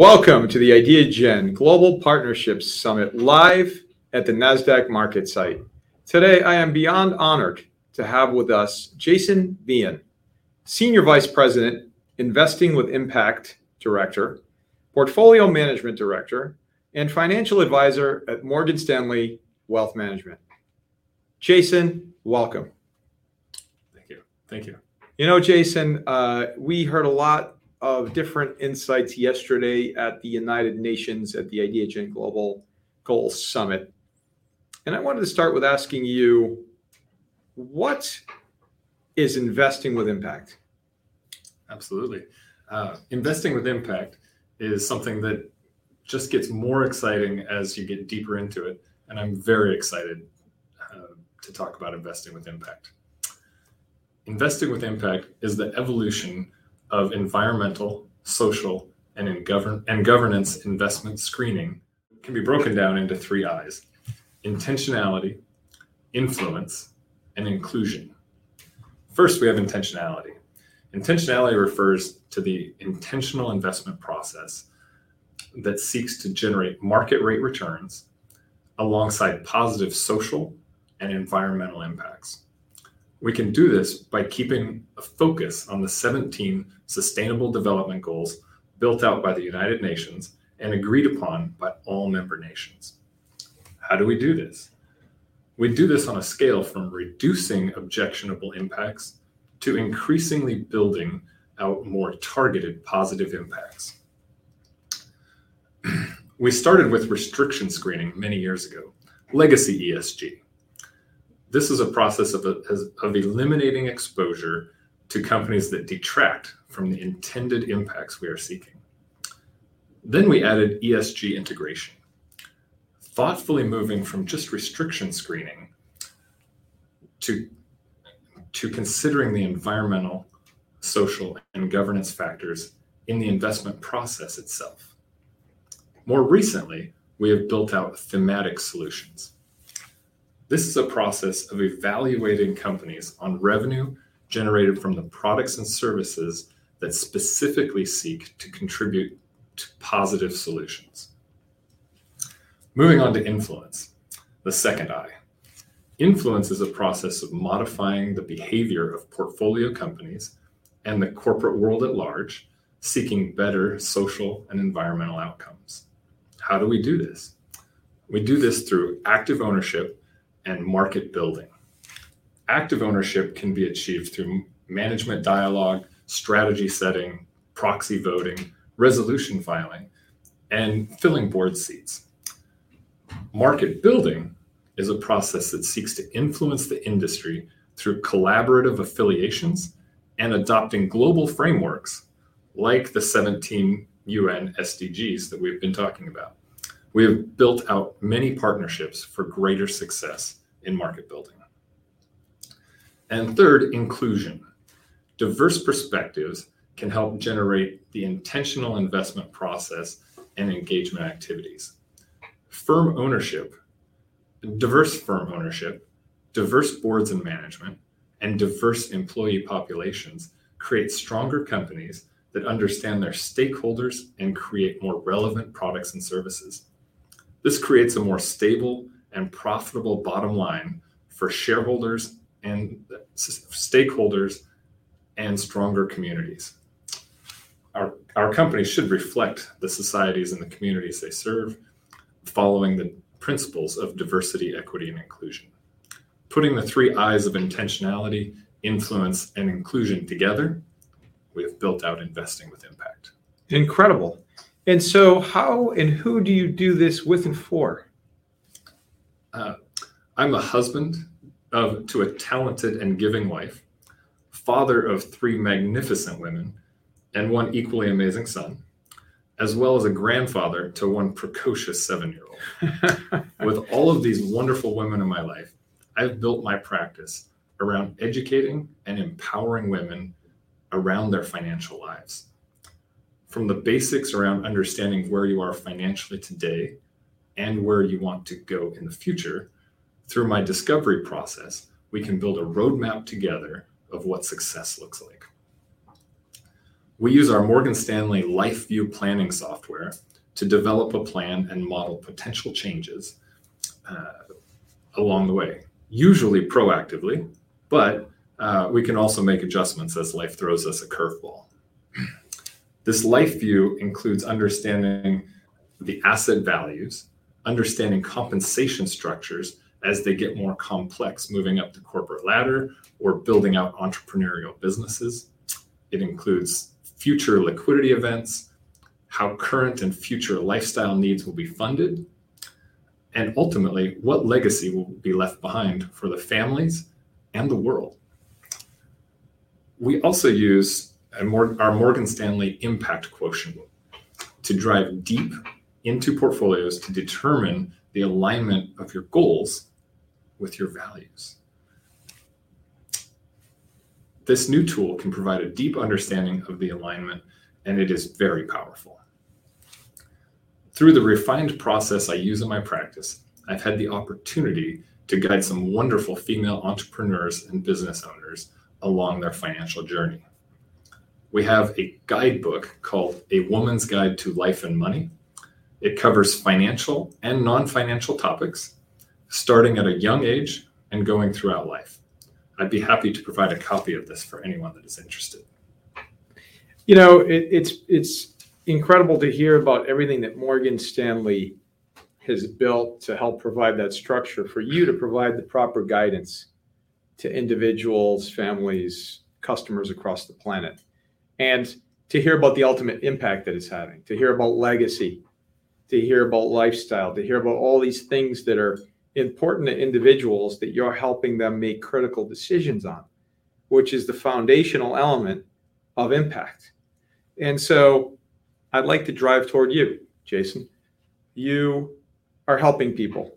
Welcome to the IdeaGen Global Partnerships Summit live at the NASDAQ market site. Today, I am beyond honored to have with us Jason Vein, Senior Vice President, Investing with Impact Director, Portfolio Management Director, and Financial Advisor at Morgan Stanley Wealth Management. Jason, welcome. Thank you. Thank you. You know, Jason, uh, we heard a lot of different insights yesterday at the United Nations at the IdeaGen Global Goals Summit. And I wanted to start with asking you, what is investing with impact? Absolutely. Uh, investing with impact is something that just gets more exciting as you get deeper into it. And I'm very excited uh, to talk about investing with impact. Investing with impact is the evolution of environmental, social, and and governance investment screening. Can be broken down into three I's: intentionality, influence, and inclusion. First, we have intentionality. Intentionality refers to the intentional investment process that seeks to generate market rate returns alongside positive social and environmental impacts. We can do this by keeping a focus on the 17 Sustainable Development Goals built out by the United Nations and agreed upon by all member nations. How do we do this? We do this on a scale from reducing objectionable impacts to increasingly building out more targeted positive impacts. We started with restriction screening many years ago, legacy ESG. This is a process of eliminating exposure to companies that detract from the intended impacts we are seeking. Then we added ESG integration, thoughtfully moving from just restriction screening to considering the environmental, social, and governance factors in the investment process itself. More recently, we have built out thematic solutions. This is a process of evaluating companies on revenue generated from the products and services that specifically seek to contribute to positive solutions. Moving on to influence, the second I. Influence is a process of modifying the behavior of portfolio companies and the corporate world at large, seeking better social and environmental outcomes. How do we do this? We do this through active ownership and market building. Active ownership can be achieved through management dialogue, strategy setting, proxy voting, resolution filing, and filling board seats. Market building is a process that seeks to influence the industry through collaborative affiliations and adopting global frameworks like the 17 UN SDGs that we've been talking about. We have built out many partnerships for greater success in market building. And Third, inclusion. Diverse perspectives can help generate the intentional investment process and engagement activities. Firm ownership, diverse firm ownership, diverse boards and management, and diverse employee populations create stronger companies that understand their stakeholders and create more relevant products and services. This creates a more stable and profitable bottom line for shareholders and stakeholders and stronger communities. Our our companies should reflect the societies and the communities they serve, following the principles of diversity, equity, and inclusion. Putting the three I's of intentionality, influence, and inclusion together, we have built out investing with impact. Incredible. And so, how and who do you do this with and for? Uh, I'm a husband to a talented and giving wife, father of three magnificent women, and one equally amazing son, as well as a grandfather to one precocious seven-year-old. With all of these wonderful women in my life, I've built my practice around educating and empowering women around their financial lives. From the basics around understanding where you are financially today and where you want to go in the future, through my discovery process, we can build a roadmap together of what success looks like. We use our Morgan Stanley LifeView planning software to develop a plan and model potential changes uh, along the way, usually proactively, but uh, we can also make adjustments as life throws us a curveball. This life view includes understanding the asset values, understanding compensation structures as they get more complex, moving up the corporate ladder or building out entrepreneurial businesses. It includes future liquidity events, how current and future lifestyle needs will be funded, and ultimately what legacy will be left behind for the families and the world. We also use our Morgan Stanley impact quotient to drive deep into portfolios to determine the alignment of your goals with your values. This new tool can provide a deep understanding of the alignment, and it is very powerful. Through the refined process I use in my practice, I've had the opportunity to guide some wonderful female entrepreneurs and business owners along their financial journey. We have a guidebook called A Woman's Guide to Life and Money. It covers financial and non financial topics, starting at a young age and going throughout life. I'd be happy to provide a copy of this for anyone that is interested. You know, it, it's it's incredible to hear about everything that Morgan Stanley has built to help provide that structure for you to provide the proper guidance to individuals, families, customers across the planet, and to hear about the ultimate impact that it's having, to hear about legacy, to hear about lifestyle, to hear about all these things that are important to individuals that you're helping them make critical decisions on, which is the foundational element of impact. And so I'd like to drive toward you, Jason. You are helping people.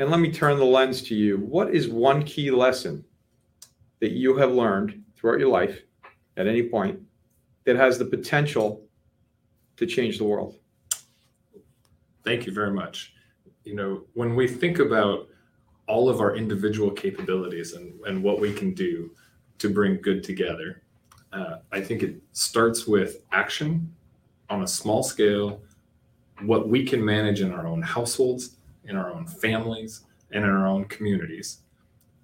And let me turn the lens to you. What is one key lesson that you have learned throughout your life at any point that has the potential to change the world? Thank you very much you know, when we think about all of our individual capabilities and, and what we can do to bring good together, uh, I think it starts with action on a small scale, what we can manage in our own households, in our own families, and in our own communities.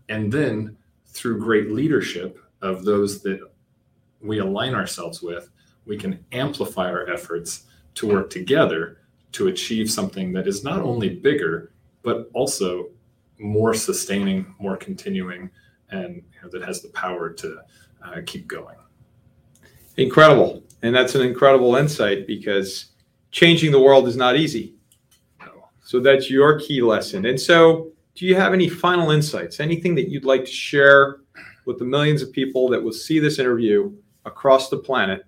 And then through great leadership of those that we align ourselves with, we can amplify our efforts to work together to achieve something that is not only bigger, but also more sustaining, more continuing, and you know, that has the power to uh, keep going. Incredible. And that's an incredible insight because changing the world is not easy. So that's your key lesson. And so, do you have any final insights? Anything that you'd like to share with the millions of people that will see this interview across the planet?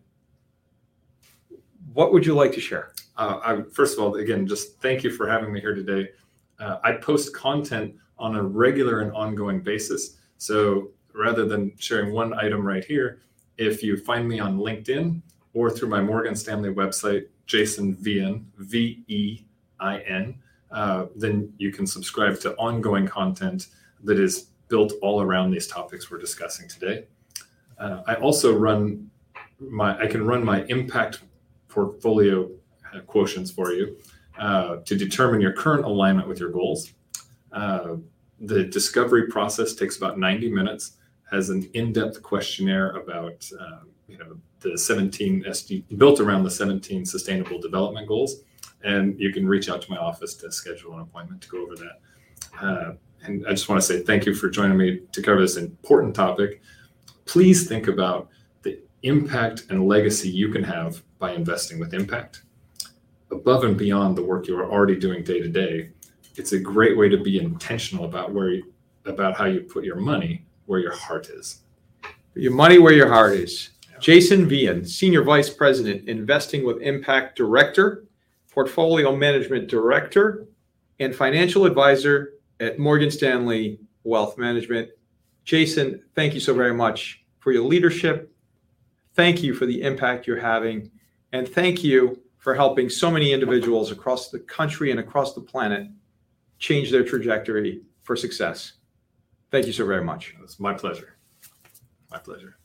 What would you like to share? Uh, I, first of all, again, just thank you for having me here today. Uh, I post content on a regular and ongoing basis. So rather than sharing one item right here, if you find me on LinkedIn or through my Morgan Stanley website, Jason Vein, V E I N, uh, then you can subscribe to ongoing content that is built all around these topics we're discussing today. Uh, I also run my, I can run my impact portfolio uh, quotients for you uh, to determine your current alignment with your goals. Uh, the discovery process takes about 90 minutes, has an in-depth questionnaire about um, you know the 17 SD built around the 17 sustainable development goals, and you can reach out to my office to schedule an appointment to go over that. Uh, and I just want to say thank you for joining me to cover this important topic. Please think about the impact and legacy you can have by investing with impact above and beyond the work you are already doing day to day, it's a great way to be intentional about where you, about how you put your money where your heart is. Put your money where your heart is. Jason Vein, Senior Vice President, Investing with Impact Director, Portfolio Management Director, and Financial Advisor at Morgan Stanley Wealth Management. Jason, thank you so very much for your leadership. Thank you for the impact you're having. And thank you for helping so many individuals across the country and across the planet change their trajectory for success. Thank you so very much. It's my pleasure. My pleasure.